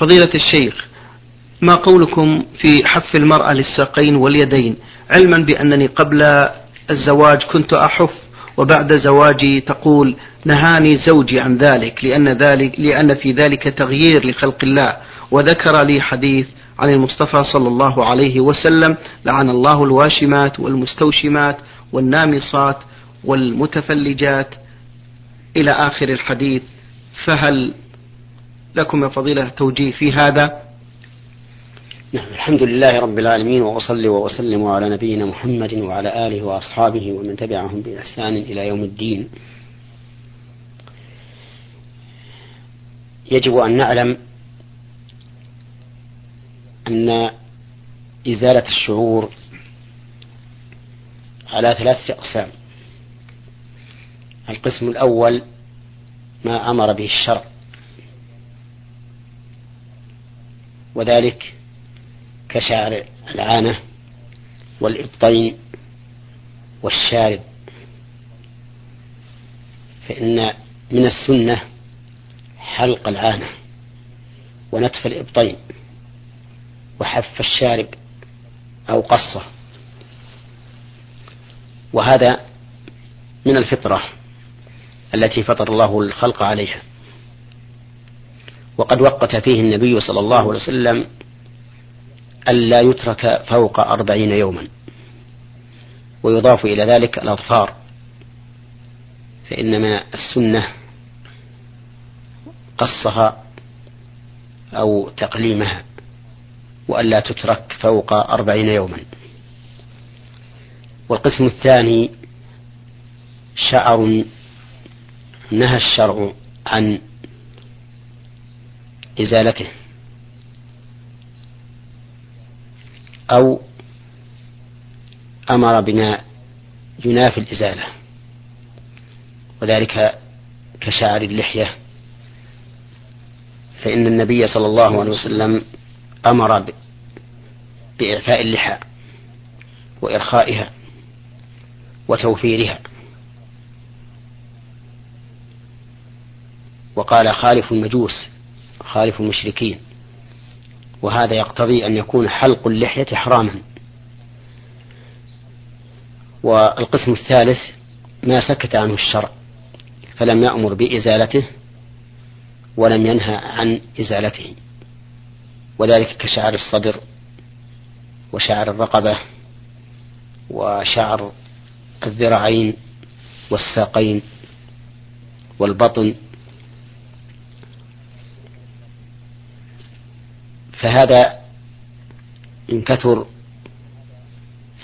فضيلة الشيخ ما قولكم في حف المرأة للساقين واليدين؟ علما بأنني قبل الزواج كنت أحف وبعد زواجي تقول نهاني زوجي عن ذلك لأن ذلك لأن في ذلك تغيير لخلق الله. وذكر لي حديث عن المصطفى صلى الله عليه وسلم لعن الله الواشمات والمستوشمات والنامصات والمتفلجات إلى آخر الحديث فهل لكم يا فضيلة توجيه في هذا. نعم الحمد لله رب العالمين وأصلي وأسلم على نبينا محمد وعلى آله وأصحابه ومن تبعهم بإحسان إلى يوم الدين. يجب أن نعلم أن إزالة الشعور على ثلاثة أقسام. القسم الأول ما أمر به الشرع. وذلك كشعر العانة والإبطين والشارب. فإن من السنة حلق العانة ونتف الإبطين وحف الشارب أو قصه. وهذا من الفطرة التي فطر الله الخلق عليها. وقد وقت فيه النبي صلى الله عليه وسلم ألا يترك فوق أربعين يوما ويضاف إلى ذلك الأظفار فإن من السنة قصها أو تقليمها وألا تترك فوق أربعين يوما. والقسم الثاني شعر نهى الشرع عن إزالته. أو أمر بما ينافي الإزالة. وذلك كشعر اللحية. فإن النبي صلى الله عليه وسلم أمر بإعفاء اللحى وإرخائها وتوفيرها. وقال خالف المجوس خالف المشركين. وهذا يقتضي أن يكون حلق اللحية حراما. والقسم الثالث ما سكت عنه الشرع فلم يأمر بإزالته ولم ينهى عن إزالته. وذلك كشعر الصدر وشعر الرقبة وشعر الذراعين والساقين والبطن فهذا إن كثر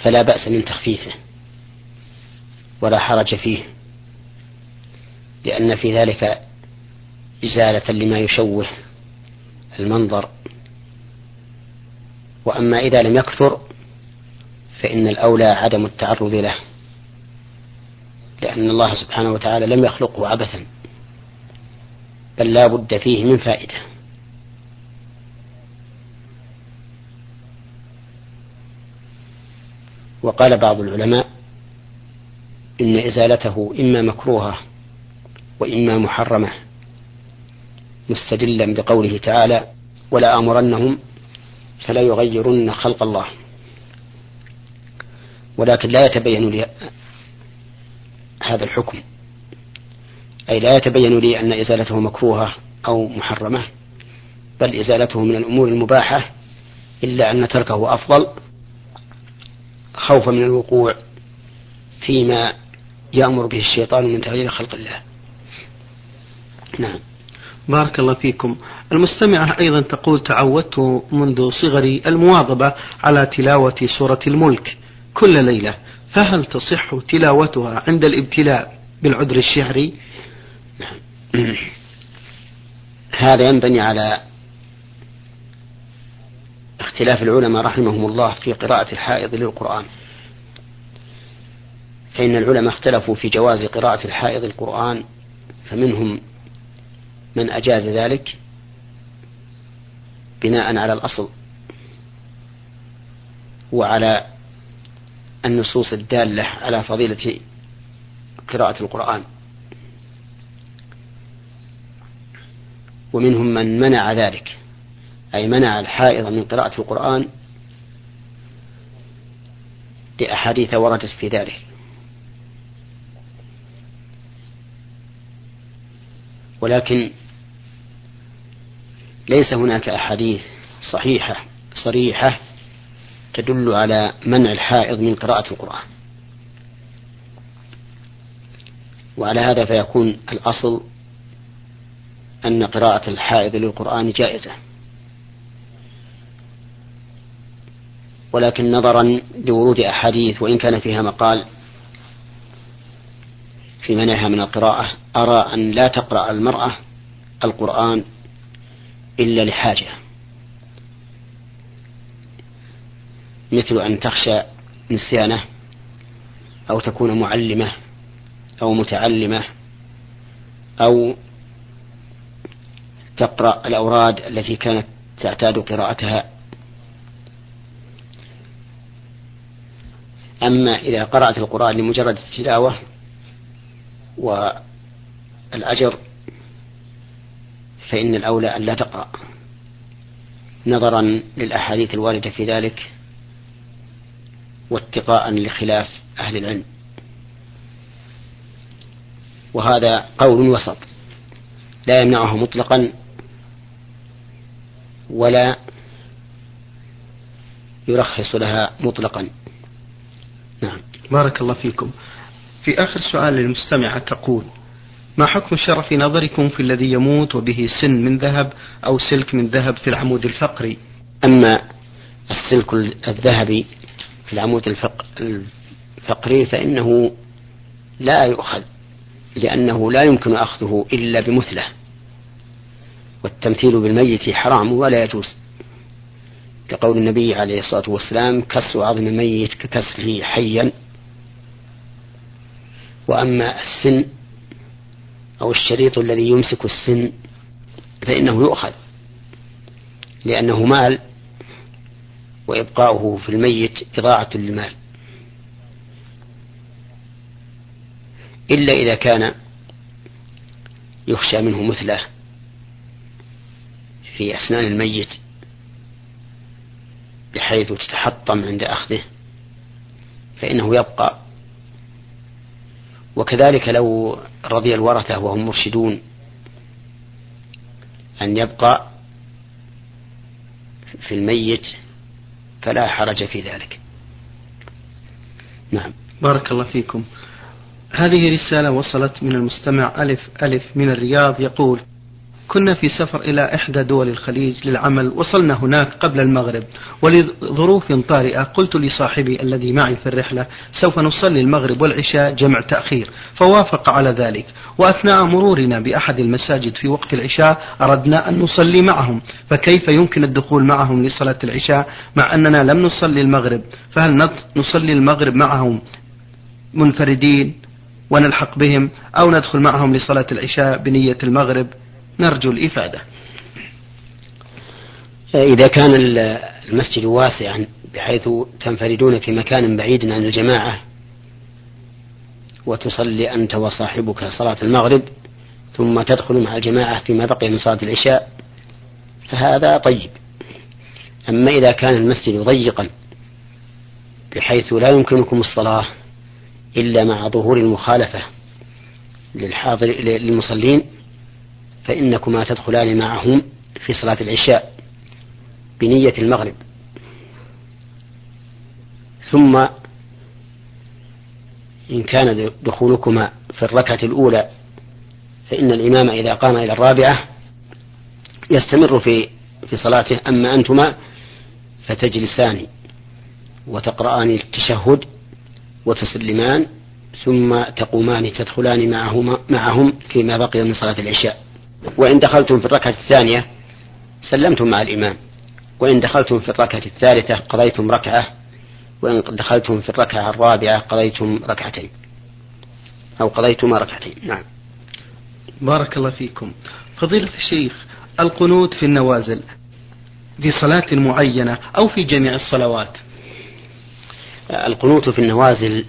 فلا بأس من تخفيفه ولا حرج فيه لأن في ذلك إزالة لما يشوه المنظر. وأما إذا لم يكثر فإن الأولى عدم التعرض له لأن الله سبحانه وتعالى لم يخلقه عبثا بل لا بد فيه من فائدة. وقال بعض العلماء إن إزالته إما مكروهة وإما محرمة مستدلا بقوله تعالى ولا آمرنهم فلا يغيرن خلق الله. ولكن لا يتبين لي هذا الحكم. أي لا يتبين لي أن إزالته مكروهة أو محرمة بل إزالته من الأمور المباحة إلا أن تركه أفضل خوفا من الوقوع فيما يأمر به الشيطان من تغيير خلق الله. نعم. بارك الله فيكم. المستمعة أيضا تقول تعودت منذ صغري المواظبة على تلاوة سورة الملك كل ليلة. فهل تصح تلاوتها عند الابتلاء بالعذر الشهري؟ نعم. هذا ينبني على اختلاف العلماء رحمهم الله في قراءة الحائض للقرآن. فإن العلماء اختلفوا في جواز قراءة الحائض القرآن فمنهم من أجاز ذلك بناء على الأصل وعلى النصوص الدالة على فضيلة قراءة القرآن. ومنهم من منع ذلك. أي منع الحائض من قراءة القرآن لأحاديث وردت في ذلك. ولكن ليس هناك أحاديث صحيحة صريحة تدل على منع الحائض من قراءة القرآن. وعلى هذا فيكون الأصل أن قراءة الحائض للقرآن جائزة. ولكن نظرا لورود أحاديث وإن كان فيها مقال في منعها من القراءة أرى أن لا تقرأ المرأة القرآن إلا لحاجة. مثل أن تخشى نسيانة أو تكون معلمة أو متعلمة أو تقرأ الأوراد التي كانت تعتاد قراءتها أما إذا قرأت القرآن لمجرد التلاوة والأجر فإن الأولى أن لا تقرأ. نظرا للأحاديث الواردة في ذلك واتقاء لخلاف أهل العلم. وهذا قول وسط. لا يمنعه مطلقا ولا يرخص لها مطلقا. نعم. بارك الله فيكم. في آخر سؤال للمستمعة تقول ما حكم الشرع في نظركم في الذي يموت وبه سن من ذهب أو سلك من ذهب في العمود الفقري؟ أما السلك الذهبي في العمود الفقري فإنه لا يؤخذ لأنه لا يمكن أخذه إلا بمثلة والتمثيل بالميت حرام ولا يجوز. لقول النبي عليه الصلاة والسلام كسر عظم الميت ككسره حيا. وأما السن أو الشريط الذي يمسك السن فإنه يؤخذ لأنه مال وإبقاؤه في الميت إضاعة للمال. إلا إذا كان يخشى منه مثله في أسنان الميت بحيث تتحطم عند أخذه فإنه يبقى. وكذلك لو رضي الورثة وهم مرشدون أن يبقى في الميت فلا حرج في ذلك. نعم. بارك الله فيكم. هذه رسالة وصلت من المستمع ألف ألف من الرياض يقول كنا في سفر إلى إحدى دول الخليج للعمل وصلنا هناك قبل المغرب. ولظروف طارئة قلت لصاحبي الذي معي في الرحلة سوف نصلي المغرب والعشاء جمع تأخير. فوافق على ذلك. وأثناء مرورنا بأحد المساجد في وقت العشاء أردنا أن نصلي معهم. فكيف يمكن الدخول معهم لصلاة العشاء مع أننا لم نصلي المغرب؟ فهل نصلي المغرب معهم منفردين ونلحق بهم أو ندخل معهم لصلاة العشاء بنية المغرب؟ نرجو الإفادة. إذا كان المسجد واسعا بحيث تنفردون في مكان بعيد عن الجماعة وتصلي أنت وصاحبك صلاة المغرب ثم تدخل مع الجماعة فيما بقي من صلاة العشاء فهذا طيب. أما إذا كان المسجد ضيقا بحيث لا يمكنكم الصلاة إلا مع ظهور المخالفة للحاضر للمصلين فإنكما تدخلان معهم في صلاة العشاء بنية المغرب. ثم إن كان دخولكما في الركعة الأولى فإن الإمام إذا قام إلى الرابعة يستمر في في صلاته. أما أنتما فتجلسان وتقرآن التشهد وتسلمان ثم تقومان تدخلان معهما معهم فيما بقي من صلاة العشاء. وإن دخلتم في الركعة الثانية سلمتم مع الإمام. وإن دخلتم في الركعة الثالثة قضيتم ركعة. وإن دخلتم في الركعة الرابعة قضيتم ركعتين. أو قضيتما ركعتين. نعم. بارك الله فيكم. فضيلة الشيخ القنوت في النوازل في صلاة معينة أو في جميع الصلوات؟ القنوت في النوازل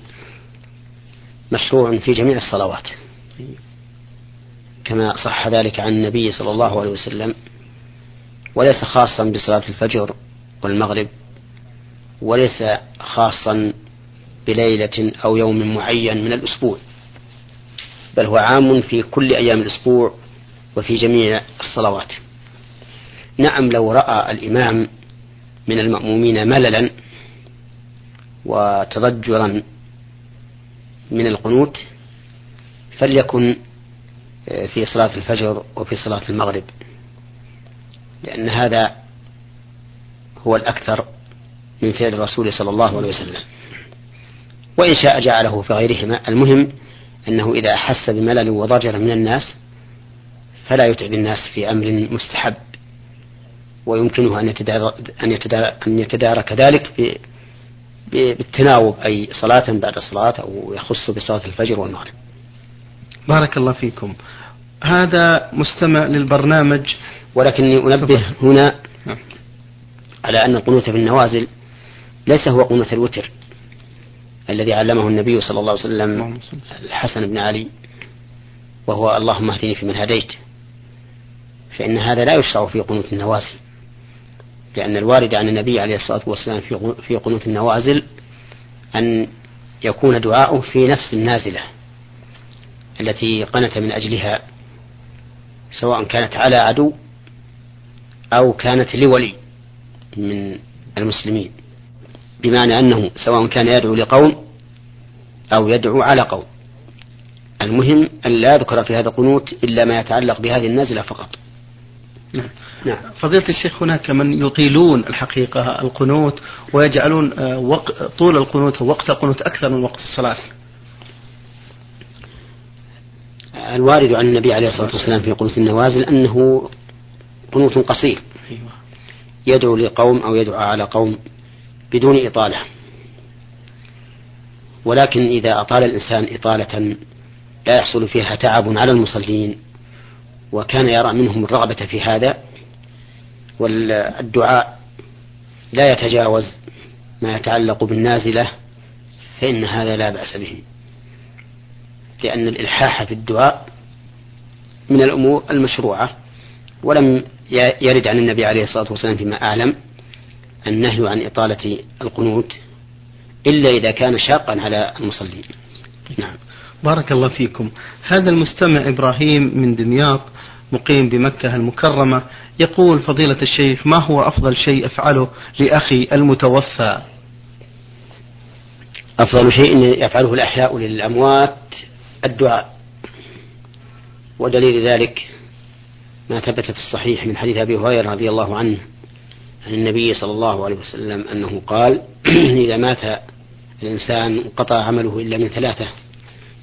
مشروع في جميع الصلوات. كما صح ذلك عن النبي صلى الله عليه وسلم وليس خاصا بصلاة الفجر والمغرب وليس خاصا بليلة أو يوم معين من الأسبوع بل هو عام في كل أيام الأسبوع وفي جميع الصلوات. نعم لو رأى الإمام من المأمومين مللا وتضجرا من القنوت فليكن في صلاة الفجر وفي صلاة المغرب. لأن هذا هو الأكثر من فعل الرسول صلى الله عليه وسلم. وإن شاء جعله في غيرهما. المهم أنه إذا أحس بملل وضجر من الناس فلا يتعب الناس في أمر مستحب. ويمكنه أن يتدارك, أن يتدارك, أن يتدارك ذلك بالتناوب أي صلاة بعد صلاة أو يخص بصلاة الفجر والمغرب. بارك الله فيكم. هذا مستمع للبرنامج. ولكني أنبه هنا نعم. على أن القنوت في النوازل ليس هو قنوت الوتر الذي علمه النبي صلى الله عليه وسلم الحسن بن علي وهو اللهم اهدني فيمن هديت. فإن هذا لا يشرع في قنوت النوازل لأن الوارد عن النبي عليه الصلاة والسلام في قنوت النوازل أن يكون دعاؤه في نفس النازلة. التي قنت من أجلها سواء كانت على عدو أو كانت لولي من المسلمين بمعنى أنه سواء كان يدعو لقوم أو يدعو على قوم المهم أن لا يذكر في هذا القنوت إلا ما يتعلق بهذه النازلة فقط نعم. نعم. فضيلة الشيخ هناك من يطيلون الحقيقة القنوت ويجعلون آه،. طول القنوت ووقت القنوت أكثر من وقت الصلاة الوارد عن النبي عليه الصلاة والسلام في قنوت النوازل أنه قنوت قصير. أيوة. يدعو لقوم أو يدعو على قوم بدون إطالة. ولكن إذا أطال الإنسان إطالة لا يحصل فيها تعب على المصلين وكان يرى منهم الرغبة في هذا والدعاء لا يتجاوز ما يتعلق بالنازلة فإن هذا لا بأس به. لأن الإلحاح في الدعاء من الأمور المشروعة ولم يرد عن النبي عليه الصلاة والسلام فيما أعلم النهي عن إطالة القنوت إلا إذا كان شاقا على المصلين نعم. بارك الله فيكم. هذا المستمع إبراهيم من دمياط مقيم بمكة المكرمة يقول فضيلة الشيخ ما هو أفضل شيء أفعله لأخي المتوفى؟ أفضل شيء يفعله الأحياء للأموات الدعاء. ودليل ذلك ما ثبت في الصحيح من حديث أبي هريرة رضي الله عنه عن النبي صلى الله عليه وسلم أنه قال إذا مات الإنسان انقطع عمله إلا من ثلاثة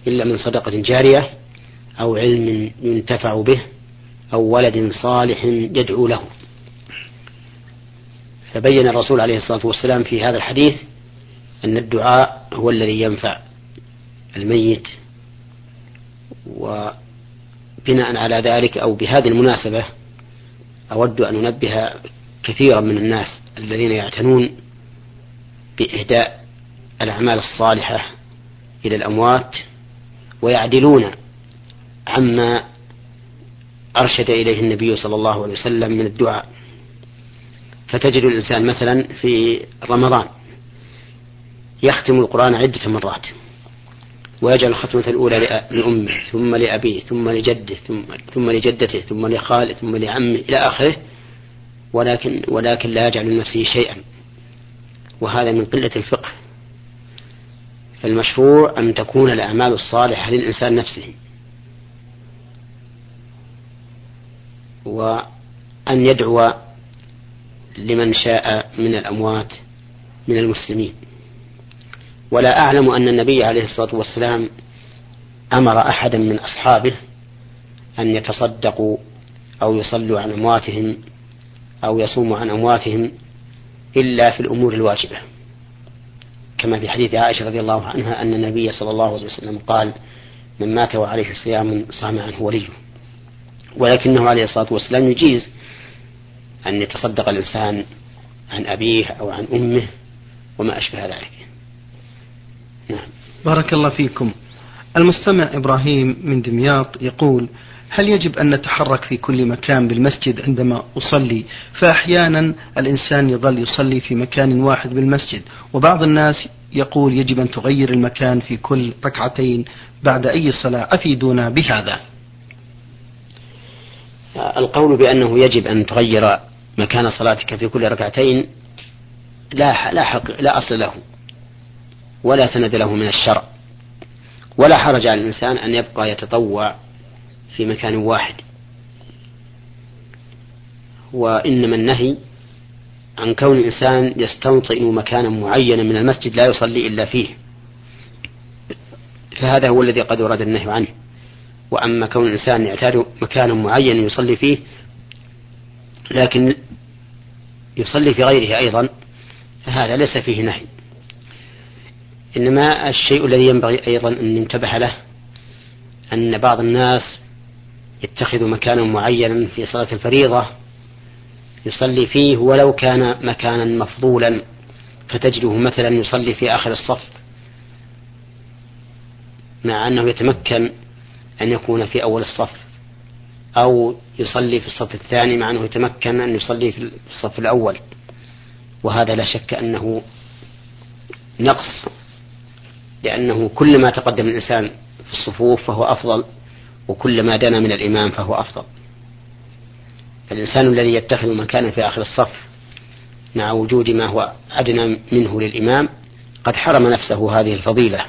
إلا من صدقة جارية أو علم ينتفع به أو ولد صالح يدعو له. فبين الرسول عليه الصلاة والسلام في هذا الحديث أن الدعاء هو الذي ينفع الميت وبناء على ذلك أو بهذه المناسبة أود أن أنبه كثيرا من الناس الذين يعتنون بإهداء الأعمال الصالحة إلى الأموات ويعدلون عما أرشد إليه النبي صلى الله عليه وسلم من الدعاء. فتجد الإنسان مثلا في رمضان يختم القرآن عدة مرات. ويجعل الختمة الأولى لأمه ثم لأبيه ثم لجده ثم, ثم لجدته ثم لخاله ثم لعمه إلى آخره ولكن ولكن لا يجعل لنفسه شيئا. وهذا من قلة الفقه. فالمشروع أن تكون الأعمال الصالحة للإنسان نفسه. وأن يدعو لمن شاء من الأموات من المسلمين. ولا أعلم أن النبي عليه الصلاة والسلام أمر أحدا من أصحابه أن يتصدقوا أو يصلوا عن أمواتهم أو يصوموا عن أمواتهم إلا في الأمور الواجبة. كما في حديث عائشة رضي الله عنها أن النبي صلى الله عليه وسلم قال من مات وعليه صيام صام عنه وليه. ولكنه عليه الصلاة والسلام يجيز أن يتصدق الإنسان عن أبيه أو عن أمه وما أشبه ذلك. نعم. بارك الله فيكم. المستمع إبراهيم من دمياط يقول هل يجب أن نتحرك في كل مكان بالمسجد عندما أصلي؟ فأحيانا الإنسان يظل يصلي في مكان واحد بالمسجد وبعض الناس يقول يجب أن تغير المكان في كل ركعتين بعد أي صلاة. أفيدونا بهذا؟ القول بأنه يجب أن تغير مكان صلاتك في كل ركعتين لا لا حق لا أصل له. ولا سند له من الشرع. ولا حرج على الإنسان أن يبقى يتطوع في مكان واحد. وإنما النهي عن كون الإنسان يستوطن مكانا معينا من المسجد لا يصلي إلا فيه. فهذا هو الذي قد ورد النهي عنه. وأما كون الإنسان يعتاد مكانا معينا يصلي فيه لكن يصلي في غيره أيضا فهذا ليس فيه نهي. إنما الشيء الذي ينبغي أيضا أن ننتبه له أن بعض الناس يتخذ مكانا معينا في صلاة الفريضة يصلي فيه ولو كان مكانا مفضولا فتجده مثلا يصلي في آخر الصف مع أنه يتمكن أن يكون في أول الصف أو يصلي في الصف الثاني مع أنه يتمكن أن يصلي في الصف الأول. وهذا لا شك أنه نقص لأنه كلما تقدم الإنسان في الصفوف فهو أفضل وكلما دنا من الإمام فهو أفضل. فالإنسان الذي يتخذ مكانا في آخر الصف مع وجود ما هو أدنى منه للإمام قد حرم نفسه هذه الفضيلة.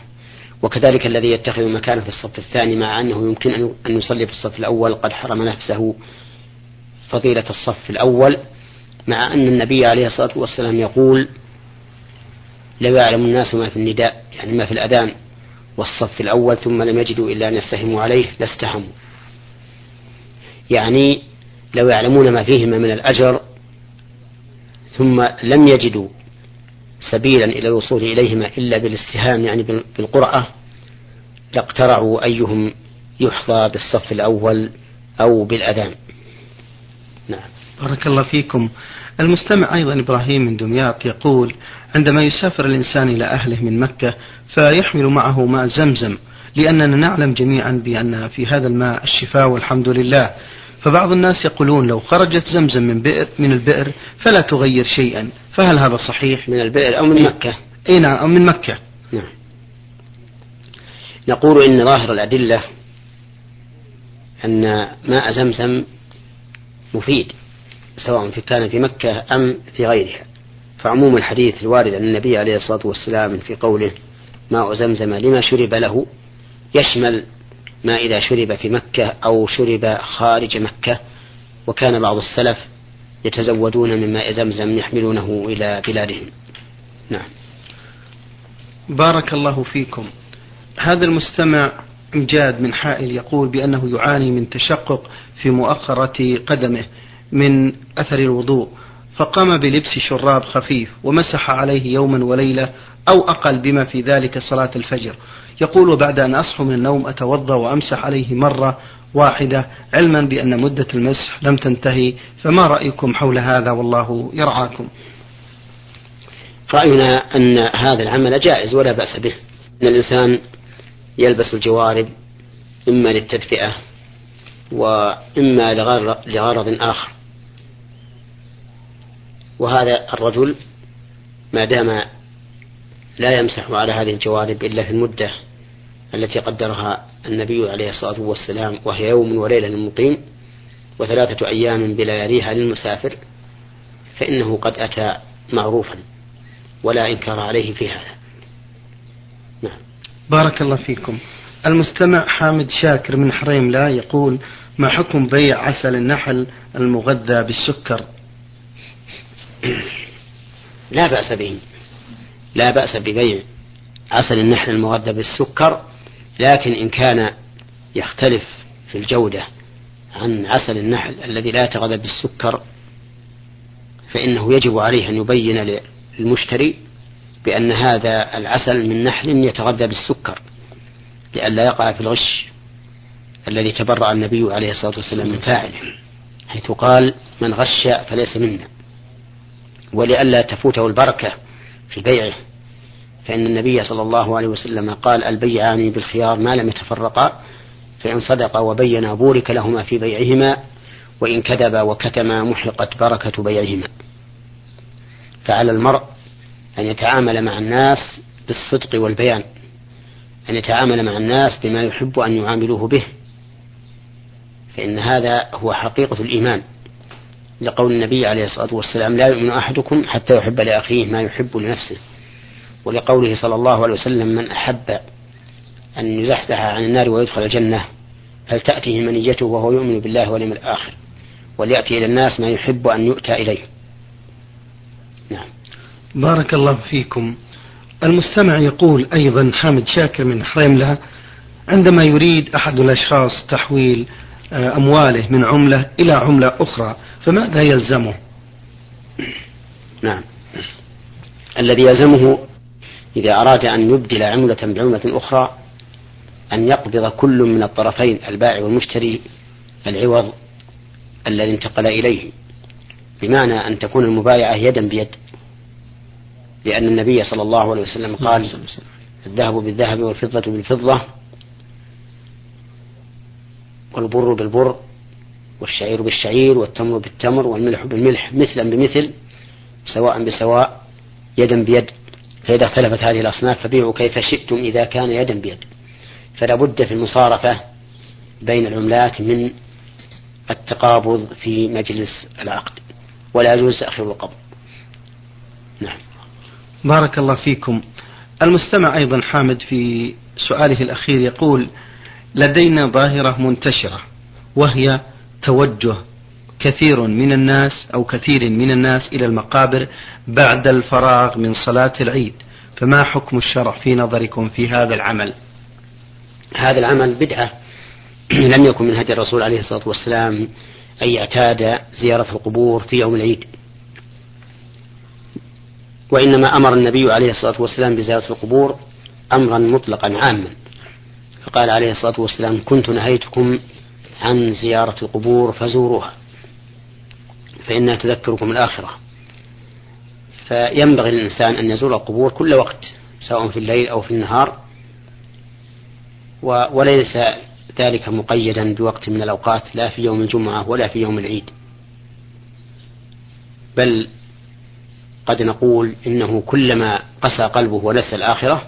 وكذلك الذي يتخذ مكانا في الصف الثاني مع أنه يمكن أن يصلي في الصف الأول قد حرم نفسه فضيلة الصف الأول مع أن النبي عليه الصلاة والسلام يقول لو يعلم الناس ما في النداء يعني ما في الأذان والصف الأول ثم لم يجدوا إلا أن يستهموا عليه لاستهموا يعني لو يعلمون ما فيهما من الأجر ثم لم يجدوا سبيلا إلى الوصول إليهما إلا بالاستهام يعني بالقرعة لاقترعوا أيهم يحظى بالصف الأول أو بالأذان. نعم. بارك الله فيكم. المستمع أيضا إبراهيم من دمياط يقول عندما يسافر الإنسان إلى أهله من مكة فيحمل معه ماء زمزم لأننا نعلم جميعا بأن في هذا الماء الشفاء والحمد لله. فبعض الناس يقولون لو خرجت زمزم من بئر من البئر فلا تغير شيئا. فهل هذا صحيح؟ من البئر أو من مكة؟ أي نعم أو من مكة. نعم. نقول إن ظاهر الأدلة أن ماء زمزم مفيد. سواء في كان في مكة أم في غيرها. فعموم الحديث الوارد عن النبي عليه الصلاة والسلام في قوله ماء زمزم لما شرب له يشمل ما إذا شرب في مكة أو شرب خارج مكة. وكان بعض السلف يتزودون من ماء زمزم يحملونه إلى بلادهم. نعم. بارك الله فيكم. هذا المستمع إمجاد من حائل يقول بأنه يعاني من تشقق في مؤخرة قدمه. من أثر الوضوء فقام بلبس شراب خفيف ومسح عليه يوما وليلة أو أقل بما في ذلك صلاة الفجر. يقول وبعد أن أصحو من النوم أتوضأ وأمسح عليه مرة واحدة علما بأن مدة المسح لم تنتهي فما رأيكم حول هذا؟ والله يرعاكم. رأينا أن هذا العمل جائز ولا بأس به. أن الإنسان يلبس الجوارب إما للتدفئة وإما لغرض آخر. وهذا الرجل ما دام لا يمسح على هذه الجوارب إلا في المدة التي قدرها النبي عليه الصلاة والسلام وهي يوم وليلة للمقيم وثلاثة أيام بلياليها للمسافر فإنه قد أتى معروفا ولا إنكار عليه في هذا. نعم. بارك الله فيكم. المستمع حامد شاكر من حريم لا يقول ما حكم بيع عسل النحل المغذى بالسكر؟ لا بأس به. لا بأس ببيع عسل النحل المغذى بالسكر لكن إن كان يختلف في الجودة عن عسل النحل الذي لا يتغذى بالسكر فإنه يجب عليه أن يبين للمشتري بأن هذا العسل من نحل يتغذى بالسكر لئلا يقع في الغش الذي تبرأ النبي عليه الصلاة والسلام من فاعله حيث قال من غش فليس منا. ولئلا تفوته البركة في بيعه. فإن النبي صلى الله عليه وسلم قال البيعان بالخيار ما لم يتفرقا فإن صدقا وبينا بورك لهما في بيعهما وإن كذبا وكتما محقت بركة بيعهما. فعلى المرء أن يتعامل مع الناس بالصدق والبيان أن يتعامل مع الناس بما يحب أن يعاملوه به. فإن هذا هو حقيقة الإيمان. لقول النبي عليه الصلاة والسلام لا يؤمن أحدكم حتى يحب لأخيه ما يحب لنفسه. ولقوله صلى الله عليه وسلم من أحب أن يزحزح عن النار ويدخل الجنة فلتأته منيته وهو يؤمن بالله واليوم الآخر. وليأتي إلى الناس ما يحب أن يؤتى إليه. نعم. بارك الله فيكم. المستمع يقول أيضا حامد شاكر من حريملة عندما يريد أحد الأشخاص تحويل أمواله من عملة إلى عملة أخرى فماذا يلزمه؟ نعم. الذي يلزمه إذا أراد أن يبدل عملة بعملة أخرى أن يقبض كل من الطرفين البائع والمشتري العوض الذي انتقل إليه. بمعنى أن تكون المبايعة يدا بيد لأن النبي صلى الله عليه وسلم قال الذهب بالذهب والفضة بالفضة. والبر بالبر والشعير بالشعير والتمر بالتمر والملح بالملح مثلا بمثل سواء بسواء يدا بيد فإذا اختلفت هذه الأصناف فبيعوا كيف شئتم إذا كان يدا بيد فلا بد في المصارفة بين العملات من التقابض في مجلس العقد. ولا يجوز تأخير القبض. نعم. بارك الله فيكم. المستمع أيضا حامد في سؤاله الأخير يقول لدينا ظاهرة منتشرة وهي توجه كثير من الناس أو كثير من الناس إلى المقابر بعد الفراغ من صلاة العيد. فما حكم الشرع في نظركم في هذا العمل؟ هذا العمل بدعة. لم يكن من هدي الرسول عليه الصلاة والسلام أن يعتاد زيارة القبور في يوم العيد. وإنما أمر النبي عليه الصلاة والسلام بزيارة القبور أمرا مطلقا عاما. فقال عليه الصلاة والسلام كنت نهيتكم عن زيارة القبور فزوروها فإنها تذكركم الآخرة. فينبغي للإنسان أن يزور القبور كل وقت سواء في الليل أو في النهار وليس ذلك مقيدا بوقت من الأوقات لا في يوم الجمعة ولا في يوم العيد. بل قد نقول إنه كلما قسى قلبه ونسى الآخرة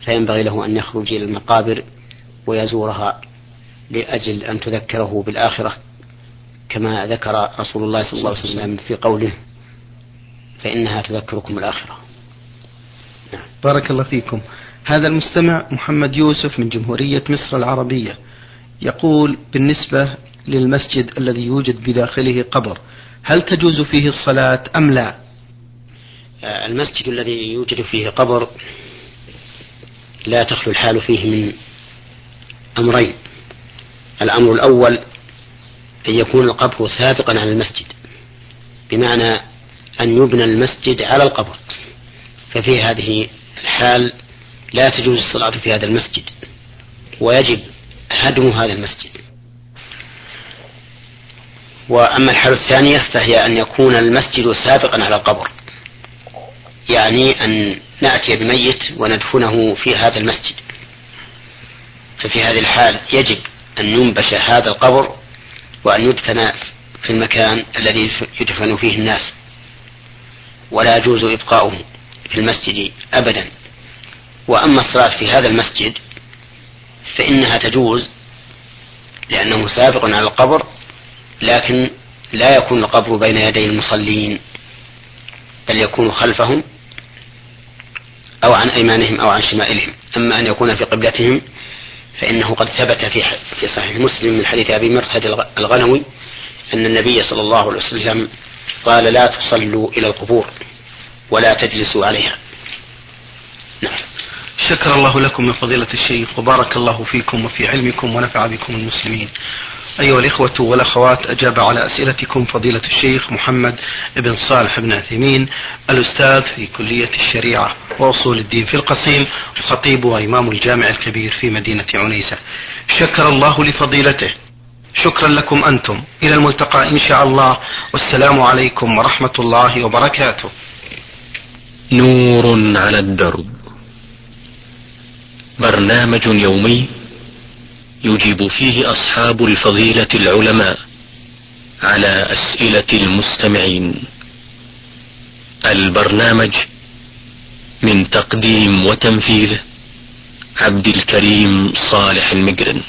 فينبغي له أن يخرج إلى المقابر ويزورها لأجل أن تذكره بالآخرة كما ذكر رسول الله صلى الله عليه وسلم في قوله فإنها تذكركم الآخرة. نعم. بارك الله فيكم. هذا المستمع محمد يوسف من جمهورية مصر العربية. يقول بالنسبة للمسجد الذي يوجد بداخله قبر هل تجوز فيه الصلاة أم لا؟ آه، المسجد الذي يوجد فيه قبر لا تخلو الحال فيه من أمرين. الأمر الأول أن يكون القبر سابقا على المسجد بمعنى أن يبنى المسجد على القبر. ففي هذه الحال لا تجوز الصلاة في هذا المسجد ويجب هدم هذا المسجد. وأما الحالة الثانية فهي أن يكون المسجد سابقا على القبر يعني أن نأتي بميت وندفنه في هذا المسجد. ففي هذه الحال يجب أن ينبش هذا القبر وأن يدفن في المكان الذي يدفن فيه الناس. ولا يجوز إبقاؤه في المسجد أبدا. وأما الصلاة في هذا المسجد فإنها تجوز لأنه سابق على القبر لكن لا يكون القبر بين يدي المصلين بل يكون خلفهم أو عن أيمانهم أو عن شمائلهم. أما أن يكون في قبلتهم فإنه قد ثبت في في صحيح مسلم من حديث أبي مرثد الغنوي أن النبي صلى الله عليه وسلم قال لا تصلوا إلى القبور ولا تجلسوا عليها. نعم. شكر الله لكم يا فضيلة الشيخ وبارك الله فيكم وفي علمكم ونفع بكم المسلمين. أيها الإخوة والأخوات أجاب على أسئلتكم فضيلة الشيخ محمد بن صالح بن عثيمين الأستاذ في كلية الشريعة وأصول الدين في القصيم الخطيب وإمام الجامع الكبير في مدينة عنيسة. شكر الله لفضيلته. شكرا لكم أنتم. إلى الملتقى إن شاء الله. والسلام عليكم ورحمة الله وبركاته. نور على الدرب. برنامج يومي يجيب فيه أصحاب الفضيلة العلماء على أسئلة المستمعين. البرنامج من تقديم وتنفيذ عبد الكريم صالح المجرن.